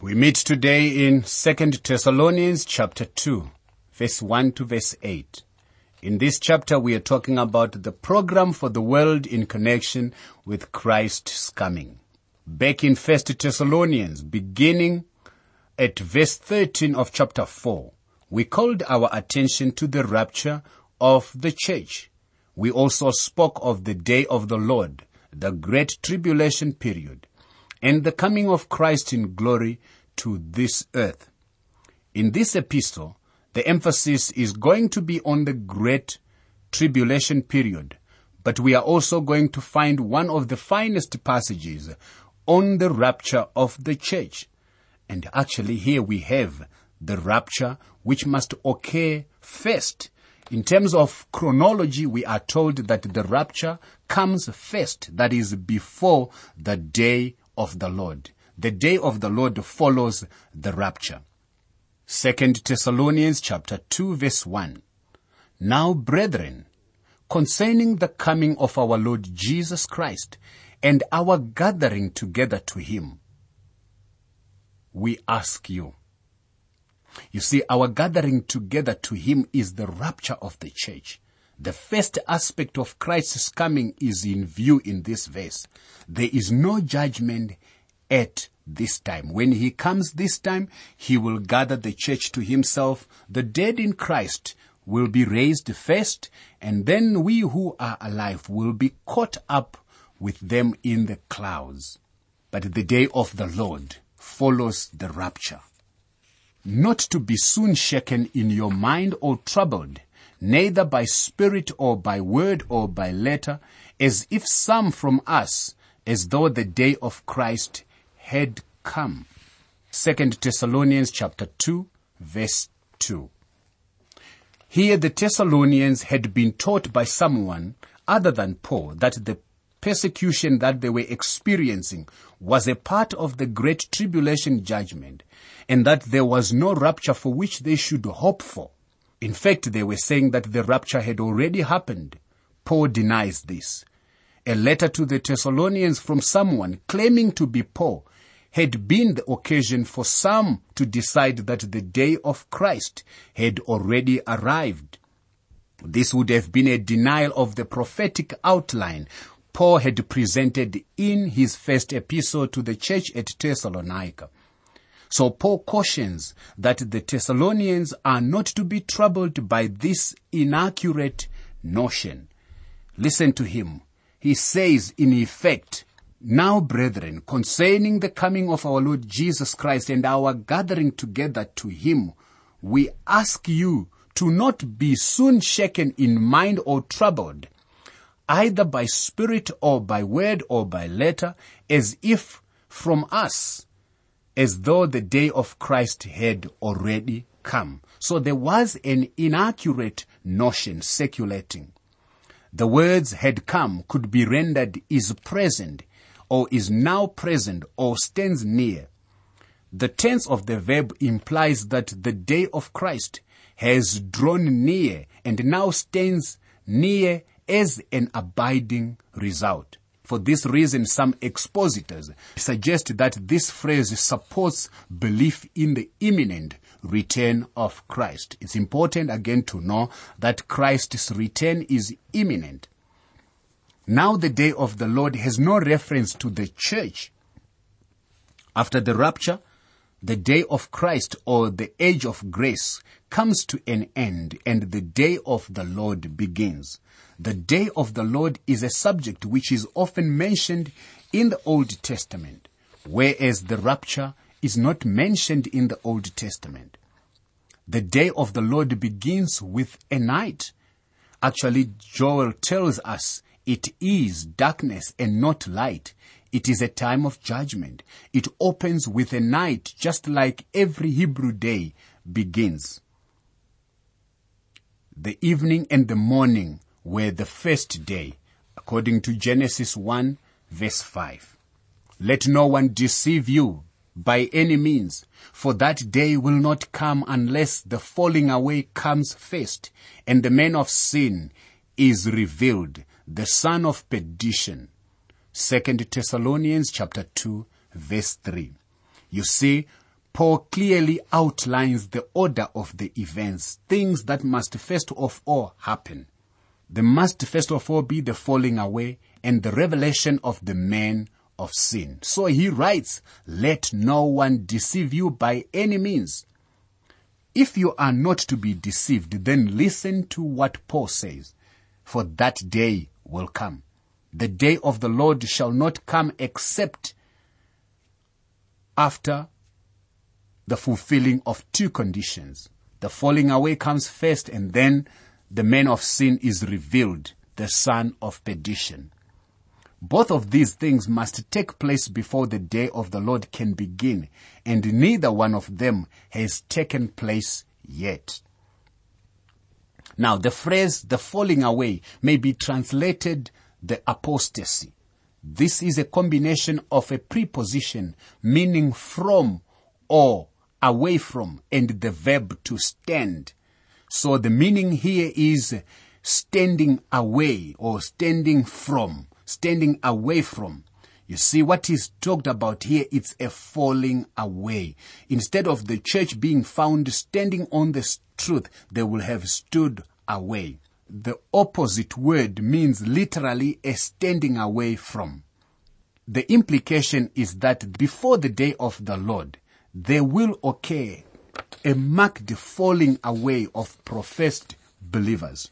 We meet today in 2 Thessalonians chapter 2, verse 1 to verse 8. In this chapter we are talking about the program for the world in connection with Christ's coming. Back in 1 Thessalonians, beginning at verse 13 of chapter 4, we called our attention to the rapture of the church. We also spoke of the day of the Lord, the great tribulation period, and the coming of Christ in glory to this earth. In this epistle, the emphasis is going to be on the great tribulation period, but we are also going to find one of the finest passages on the rapture of the church. And actually here we have the rapture which must occur first. In terms of chronology, we are told that the rapture comes first, that is before the day of the Lord. The day of the Lord follows the rapture. Second Thessalonians chapter 2 verse 1. Now brethren, concerning the coming of our Lord Jesus Christ and our gathering together to him, we ask you. You see, our gathering together to him is the rapture of the church. The first aspect of Christ's coming is in view in this verse. There is no judgment at this time. When he comes this time, he will gather the church to himself. The dead in Christ will be raised first, and then we who are alive will be caught up with them in the clouds. But the day of the Lord follows the rapture. Not to be soon shaken in your mind or troubled, neither by spirit or by word or by letter, as if some from us, as though the day of Christ had come. Second Thessalonians chapter 2 verse 2. Here the Thessalonians had been taught by someone other than Paul that the persecution that they were experiencing was a part of the great tribulation judgment and that there was no rapture for which they should hope for. In fact, they were saying that the rapture had already happened. Paul denies this. A letter to the Thessalonians from someone claiming to be Paul had been the occasion for some to decide that the day of Christ had already arrived. This would have been a denial of the prophetic outline Paul had presented in his first epistle to the church at Thessalonica. So Paul cautions that the Thessalonians are not to be troubled by this inaccurate notion. Listen to him. He says in effect, now, brethren, concerning the coming of our Lord Jesus Christ and our gathering together to Him, we ask you to not be soon shaken in mind or troubled, either by spirit or by word or by letter, as if from us, as though the day of Christ had already come. So there was an inaccurate notion circulating. The words had come could be rendered is present or is now present or stands near. The tense of the verb implies that the day of Christ has drawn near and now stands near as an abiding result. For this reason, some expositors suggest that this phrase supports belief in the imminent return of Christ. It's important again to know that Christ's return is imminent. Now the day of the Lord has no reference to the church. After the rapture, the day of Christ or the age of grace comes to an end and the day of the Lord begins. The day of the Lord is a subject which is often mentioned in the Old Testament, whereas the rapture is not mentioned in the Old Testament. The day of the Lord begins with a night. Actually, Joel tells us it is darkness and not light. It is a time of judgment. It opens with a night just like every Hebrew day begins. The evening and the morning were the first day, according to Genesis 1 verse 5. Let no one deceive you by any means, for that day will not come unless the falling away comes first, and the man of sin is revealed, the son of perdition. Second Thessalonians chapter 2 verse 3. You see, Paul clearly outlines the order of the events, things that must first of all happen. There must first of all be the falling away and the revelation of the man of sin. So he writes, let no one deceive you by any means. If you are not to be deceived, then listen to what Paul says. For that day will come. The day of the Lord shall not come except after the fulfilling of two conditions. The falling away comes first and then the man of sin is revealed, the son of perdition. Both of these things must take place before the day of the Lord can begin, and neither one of them has taken place yet. Now, the phrase the falling away may be translated the apostasy. This is a combination of a preposition meaning from or away from and the verb to stand. So the meaning here is standing away or standing from, standing away from. You see what is talked about here, it's a falling away. Instead of the church being found standing on the truth, they will have stood away. The opposite word means literally a standing away from. The implication is that before the day of the Lord, there will occur a marked falling away of professed believers.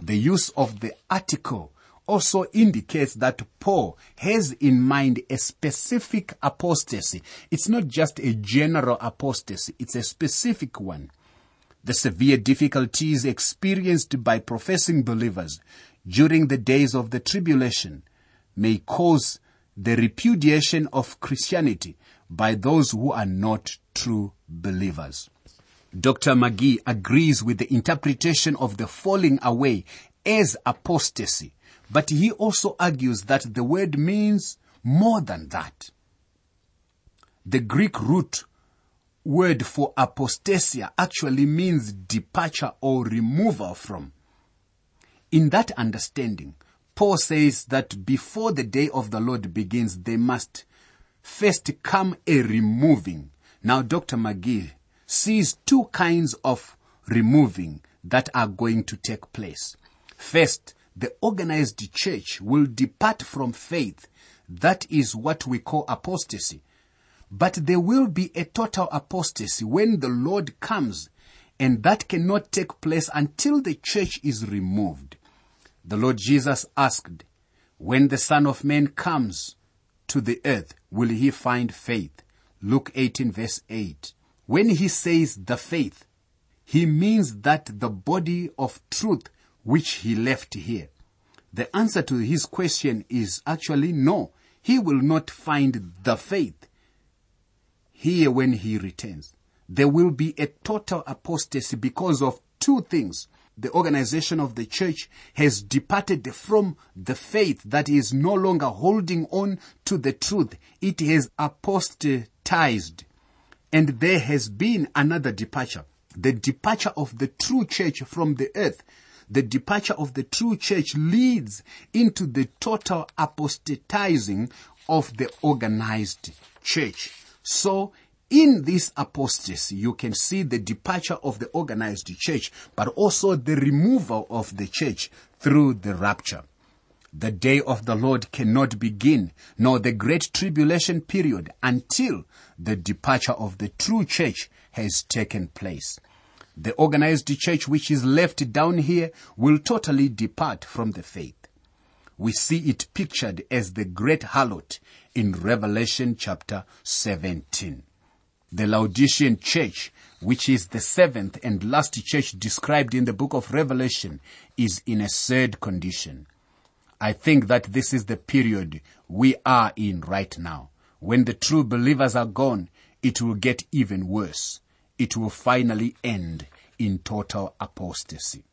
The use of the article also indicates that Paul has in mind a specific apostasy. It's not just a general apostasy, it's a specific one. The severe difficulties experienced by professing believers during the days of the tribulation may cause the repudiation of Christianity by those who are not true believers. Dr. McGee agrees with the interpretation of the falling away as apostasy, but he also argues that the word means more than that. The Greek root word for apostasia actually means departure or removal from. In that understanding, Paul says that before the day of the Lord begins, they must first come a removing. Now, Dr. McGee sees two kinds of removing that are going to take place. First, the organized church will depart from faith. That is what we call apostasy. But there will be a total apostasy when the Lord comes, and that cannot take place until the church is removed. The Lord Jesus asked, When the Son of Man comes to the earth, will he find faith? Luke 18 verse 8. When he says the faith, he means that the body of truth which he left here. The answer to his question is actually no. He will not find the faith here when he returns. There will be a total apostasy because of two things the organization of the church has departed from the faith that is no longer holding on to the truth. It has apostatized. And there has been another departure. The departure of the true church from the earth. The departure of the true church leads into the total apostatizing of the organized church. So in this apostasy, you can see the departure of the organized church, but also the removal of the church through the rapture. The day of the Lord cannot begin, nor the great tribulation period until the departure of the true church has taken place. The organized church which is left down here will totally depart from the faith. We see it pictured as the great harlot in Revelation chapter 17. The Laodicean church, which is the seventh and last church described in the book of Revelation, is in a sad condition. I think that this is the period we are in right now. When the true believers are gone, it will get even worse. It will finally end in total apostasy.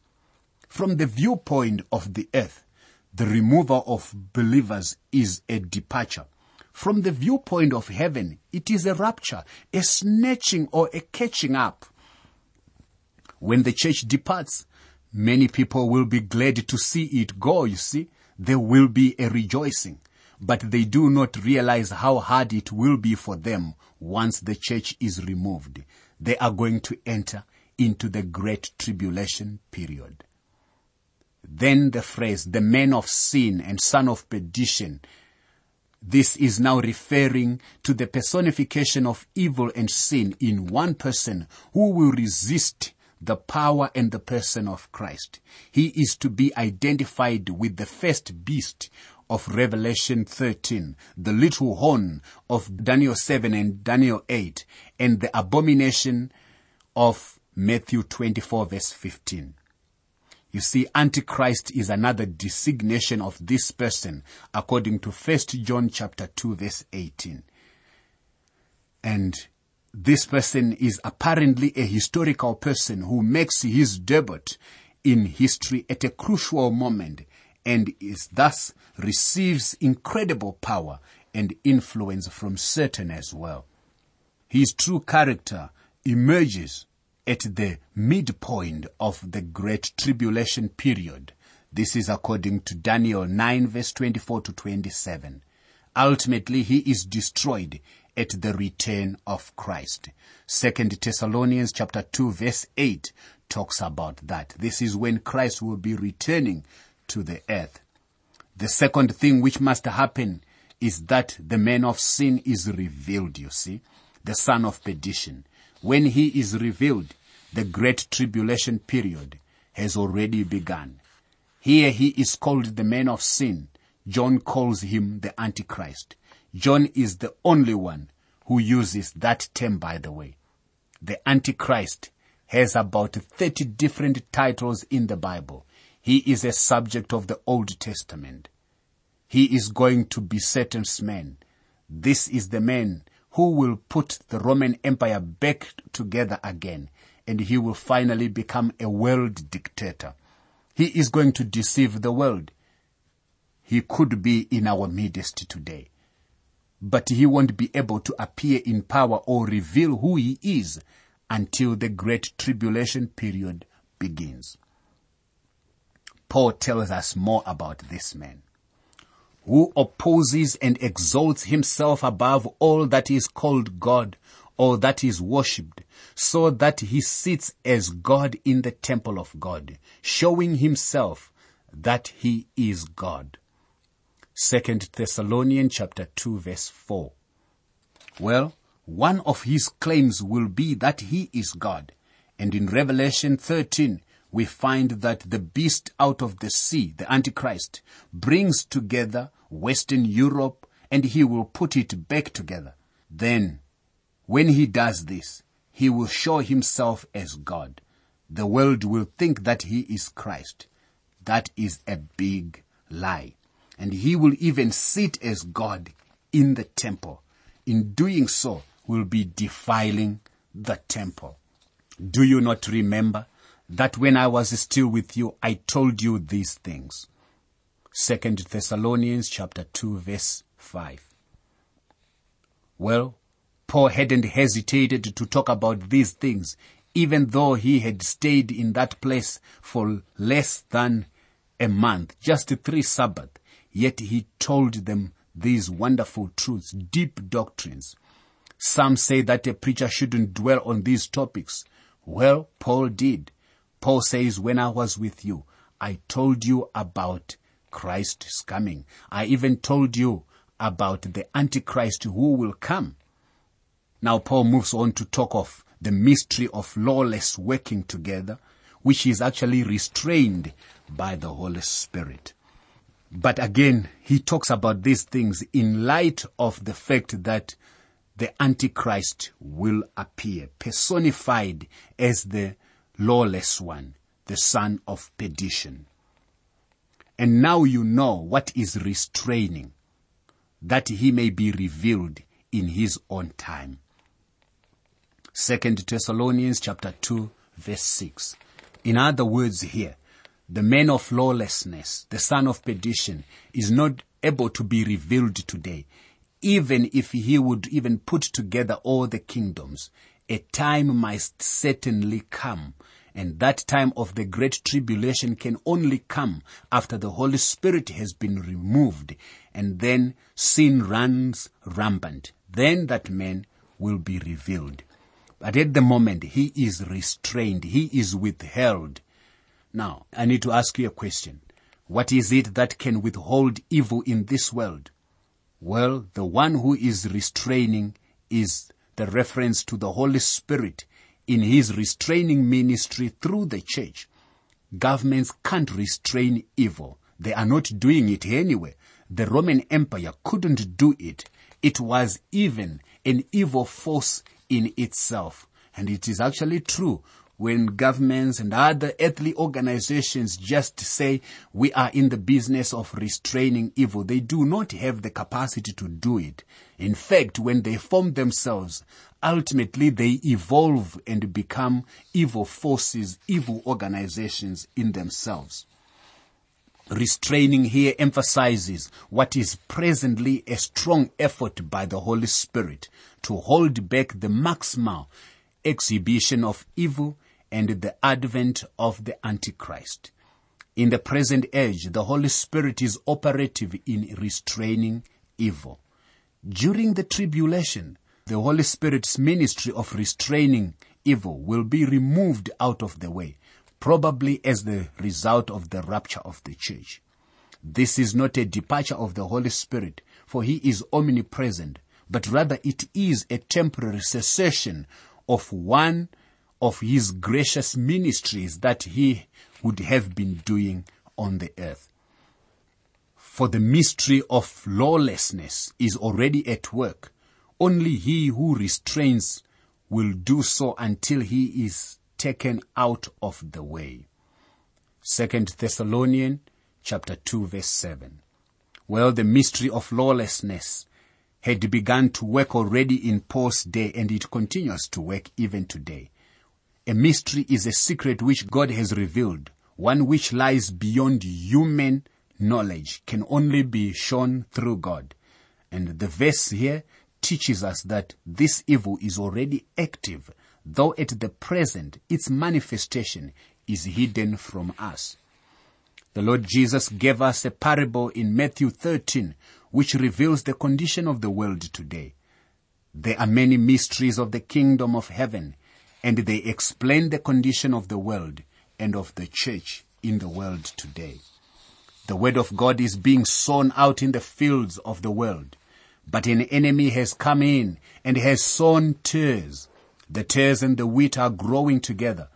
From the viewpoint of the earth, the removal of believers is a departure. From the viewpoint of heaven, it is a rapture, a snatching or a catching up. When the church departs, many people will be glad to see it go, you see. There will be a rejoicing. but they do not realize how hard it will be for them once the church is removed. They are going to enter into the great tribulation period. Then the phrase, the man of sin and son of perdition, this is now referring to the personification of evil and sin in one person who will resist the power and the person of Christ. He is to be identified with the first beast of Revelation 13, the little horn of Daniel 7 and Daniel 8, and the abomination of Matthew 24 verse 15. You see, Antichrist is another designation of this person according to 1 John chapter 2 verse 18. And this person is apparently a historical person who makes his debut in history at a crucial moment and is thus receives incredible power and influence from Satan as well. His true character emerges at the midpoint of the great tribulation period. This is according to Daniel 9 verse 24 to 27. Ultimately, he is destroyed at the return of Christ. Second Thessalonians chapter 2 verse 8 talks about that. This is when Christ will be returning to the earth. The second thing which must happen is that the man of sin is revealed, you see, the son of perdition. When he is revealed, the great tribulation period has already begun. Here he is called the man of sin. John calls him the Antichrist. John is the only one who uses that term, by the way. The Antichrist has about 30 different titles in the Bible. He is a subject of the Old Testament. He is going to be Satan's man. This is the man who will put the Roman Empire back together again and he will finally become a world dictator. He is going to deceive the world. He could be in our midst today. But he won't be able to appear in power or reveal who he is until the great tribulation period begins. Paul tells us more about this man who opposes and exalts himself above all that is called God or that is worshipped, so that he sits as God in the temple of God, showing himself that he is God. Second Thessalonians chapter 2 verse 4. Well, one of his claims will be that he is God. And in Revelation 13, we find that the beast out of the sea, the Antichrist, brings together Western Europe and he will put it back together. Then when he does this, he will show himself as God. The world will think that he is Christ. That is a big lie. And he will even sit as God in the temple. In doing so, will be defiling the temple. Do you not remember that when I was still with you, I told you these things? Second Thessalonians chapter 2 verse 5. Well, Paul hadn't hesitated to talk about these things, even though he had stayed in that place for less than a month, just three Sabbath. Yet he told them these wonderful truths, deep doctrines. Some say that a preacher shouldn't dwell on these topics. Well, Paul did. Paul says, when I was with you, I told you about Christ's coming. I even told you about the Antichrist who will come. Now Paul moves on to talk of the mystery of lawless working together, which is actually restrained by the Holy Spirit. But again, he talks about these things in light of the fact that the Antichrist will appear, personified as the lawless one, the son of perdition. And now you know what is restraining, that he may be revealed in his own time. Second Thessalonians chapter 2 verse 6. In other words here, the man of lawlessness, the son of perdition, is not able to be revealed today. Even if he would even put together all the kingdoms, a time must certainly come. And that time of the great tribulation can only come after the Holy Spirit has been removed and then sin runs rampant. Then that man will be revealed. But at the moment, he is restrained. He is withheld. Now, I need to ask you a question. What is it that can withhold evil in this world? Well, the one who is restraining is the reference to the Holy Spirit in his restraining ministry through the church. Governments can't restrain evil. They are not doing it anyway. The Roman Empire couldn't do it. It was even an evil force in itself. And it is actually true when governments and other earthly organizations just say we are in the business of restraining evil, they do not have the capacity to do it. In fact, when they form themselves, ultimately they evolve and become evil forces, evil organizations in themselves. Restraining here emphasizes what is presently a strong effort by the Holy Spirit to hold back the maximal exhibition of evil and the advent of the Antichrist. In the present age, the Holy Spirit is operative in restraining evil. During the tribulation, the Holy Spirit's ministry of restraining evil will be removed out of the way, probably as the result of the rapture of the church. This is not a departure of the Holy Spirit, for He is omnipresent, but rather it is a temporary cessation of one of his gracious ministries that he would have been doing on the earth. For the mystery of lawlessness is already at work. Only he who restrains will do so until he is taken out of the way. Second Thessalonians chapter 2 verse 7. Well, the mystery of lawlessness had begun to work already in Paul's day and it continues to work even today. A mystery is a secret which God has revealed, one which lies beyond human knowledge, can only be shown through God. And the verse here teaches us that this evil is already active, though at the present its manifestation is hidden from us. The Lord Jesus gave us a parable in Matthew 13 which reveals the condition of the world today. There are many mysteries of the kingdom of heaven and they explain the condition of the world and of the church in the world today. The word of God is being sown out in the fields of the world, but an enemy has come in and has sown tares. The tares and the wheat are growing together.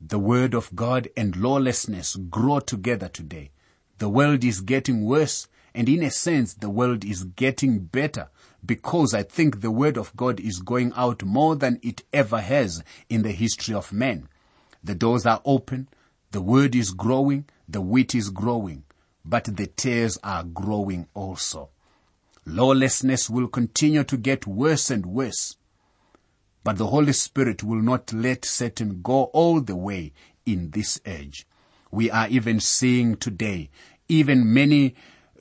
The word of God and lawlessness grow together today. The world is getting worse and in a sense the world is getting better because I think the word of God is going out more than it ever has in the history of men. The doors are open, the word is growing, the wheat is growing, but the tares are growing also. Lawlessness will continue to get worse and worse, but the Holy Spirit will not let Satan go all the way in this age. We are even seeing today, even many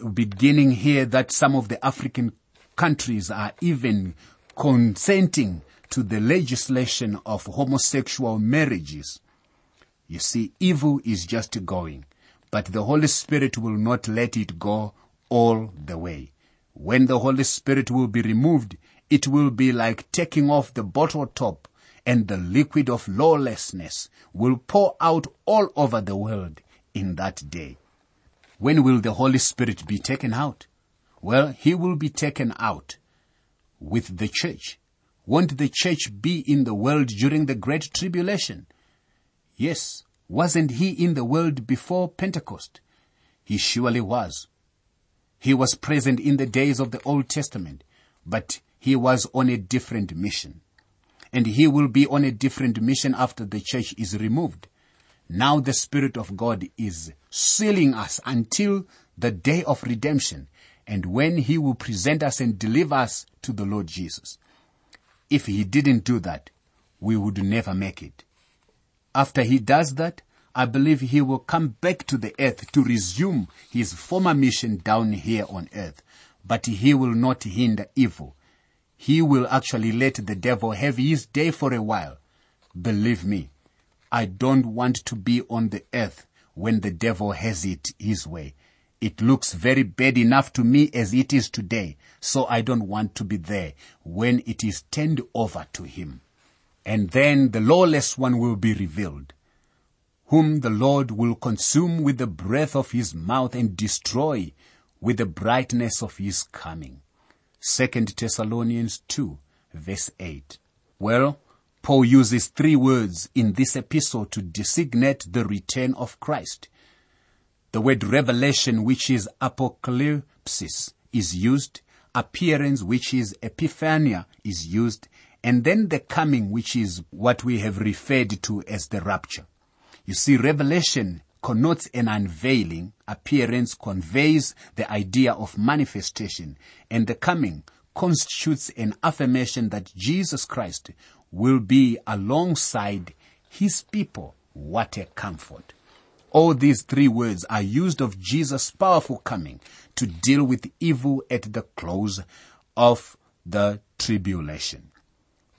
beginning here that some of the African countries are even consenting to the legislation of homosexual marriages. You see, evil is just going, but the Holy Spirit will not let it go all the way. When the Holy Spirit will be removed, it will be like taking off the bottle top and the liquid of lawlessness will pour out all over the world in that day. When will the Holy Spirit be taken out? Well, he will be taken out with the church. Won't the church be in the world during the Great Tribulation? Yes. Wasn't he in the world before Pentecost? He surely was. He was present in the days of the Old Testament, but he was on a different mission. And he will be on a different mission after the church is removed. Now the Spirit of God is sealing us until the day of redemption and when he will present us and deliver us to the Lord Jesus. If he didn't do that, we would never make it. After he does that, I believe he will come back to the earth to resume his former mission down here on earth. But he will not hinder evil. He will actually let the devil have his day for a while. Believe me, I don't want to be on the earth when the devil has it his way. It looks very bad enough to me as it is today, so I don't want to be there when it is turned over to him. And then the lawless one will be revealed, whom the Lord will consume with the breath of his mouth and destroy with the brightness of his coming. Second Thessalonians 2 verse 8. Well, Paul uses three words in this epistle to designate the return of Christ. The word revelation, which is apocalypsis, is used. Appearance, which is epiphania, is used. And then the coming, which is what we have referred to as the rapture. You see, revelation connotes an unveiling. Appearance conveys the idea of manifestation. And the coming constitutes an affirmation that Jesus Christ will be alongside his people. What a comfort. All these three words are used of Jesus' powerful coming to deal with evil at the close of the tribulation.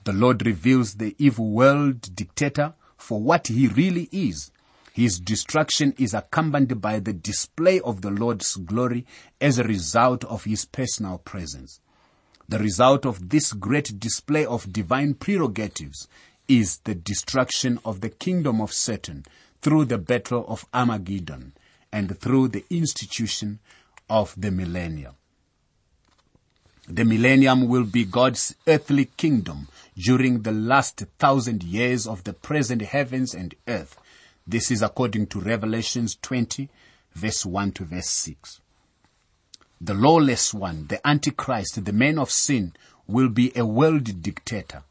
The Lord reveals the evil world dictator for what he really is. His destruction is accompanied by the display of the Lord's glory as a result of his personal presence. The result of this great display of divine prerogatives is the destruction of the kingdom of Satan through the battle of Armageddon and through the institution of the millennium. The millennium will be God's earthly kingdom during the last thousand years of the present heavens and earth. This is according to Revelations 20 verse 1 to verse 6 the lawless one, the antichrist, the man of sin will be a world dictator.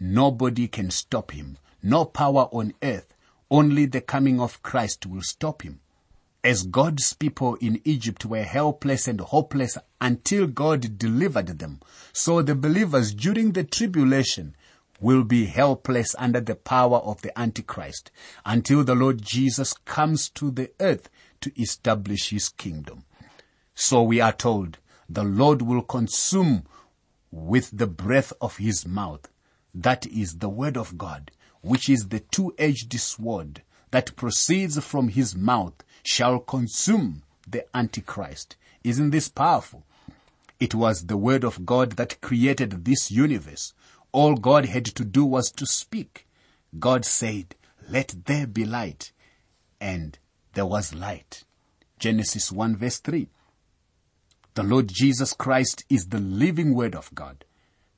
Nobody can stop him. No power on earth. Only the coming of Christ will stop him. As God's people in Egypt were helpless and hopeless until God delivered them, so the believers during the tribulation will be helpless under the power of the Antichrist until the Lord Jesus comes to the earth to establish his kingdom. So we are told, the Lord will consume with the breath of his mouth. That is the word of God, which is the two-edged sword that proceeds from his mouth shall consume the Antichrist. Isn't this powerful? It was the word of God that created this universe. All God had to do was to speak. God said, let there be light. And there was light. Genesis 1 verse 3. The Lord Jesus Christ is the living Word of God.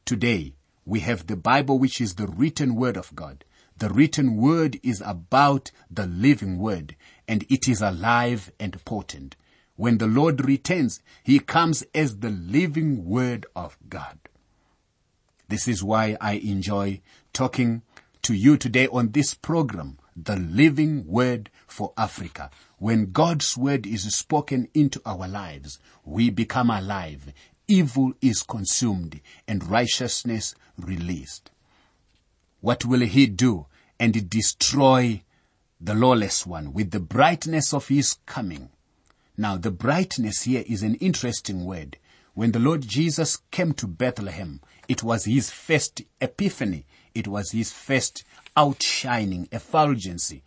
Today, we have the Bible, which is the written Word of God. The written Word is about the living Word, and it is alive and potent. When the Lord returns, He comes as the living Word of God. This is why I enjoy talking to you today on this program, The Living Word for Africa. When God's word is spoken into our lives, we become alive. Evil is consumed and righteousness released. What will he do and destroy the lawless one with the brightness of his coming? Now the brightness here is an interesting word. When the Lord Jesus came to Bethlehem, it was his first epiphany. It was his first outshining, effulgency.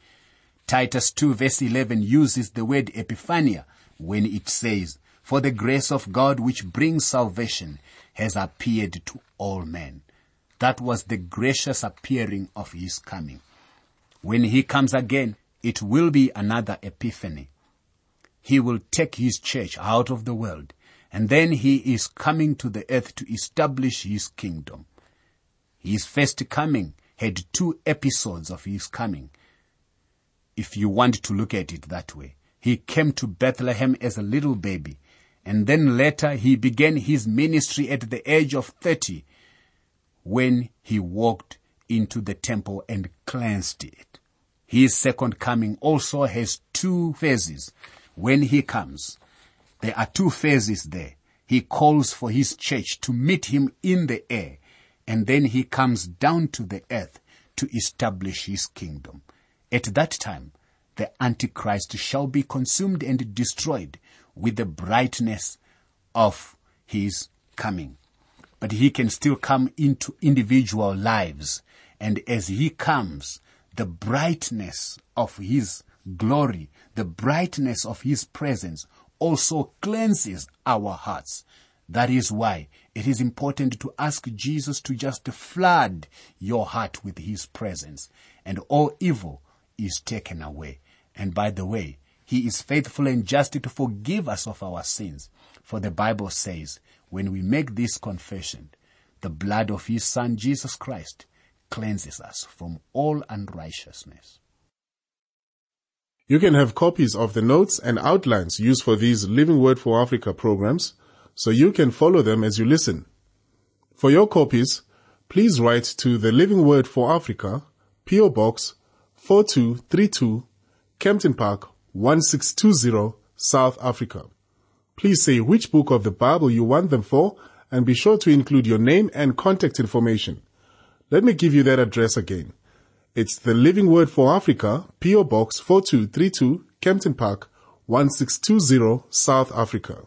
Titus 2 verse 11 uses the word epiphania when it says, For the grace of God which brings salvation has appeared to all men. That was the gracious appearing of his coming. When he comes again, it will be another epiphany. He will take his church out of the world, and then he is coming to the earth to establish his kingdom. His first coming had two episodes of his coming if you want to look at it that way. He came to Bethlehem as a little baby, and then later he began his ministry at the age of 30 when he walked into the temple and cleansed it. His second coming also has two phases. When he comes, there are two phases there. He calls for his church to meet him in the air, and then he comes down to the earth to establish his kingdom. At that time, the Antichrist shall be consumed and destroyed with the brightness of his coming. But he can still come into individual lives. And as he comes, the brightness of his glory, the brightness of his presence also cleanses our hearts. That is why it is important to ask Jesus to just flood your heart with His presence and all evil is taken away. And by the way, He is faithful and just to forgive us of our sins. For the Bible says, when we make this confession, the blood of His Son Jesus Christ cleanses us from all unrighteousness. You can have copies of the notes and outlines used for these Living Word for Africa programs so you can follow them as you listen. For your copies, please write to the Living Word for Africa, PO Box 4232, Kempton Park 1620, South Africa. Please say which book of the Bible you want them for and be sure to include your name and contact information. Let me give you that address again. It's the Living Word for Africa, PO Box 4232, Kempton Park 1620, South Africa.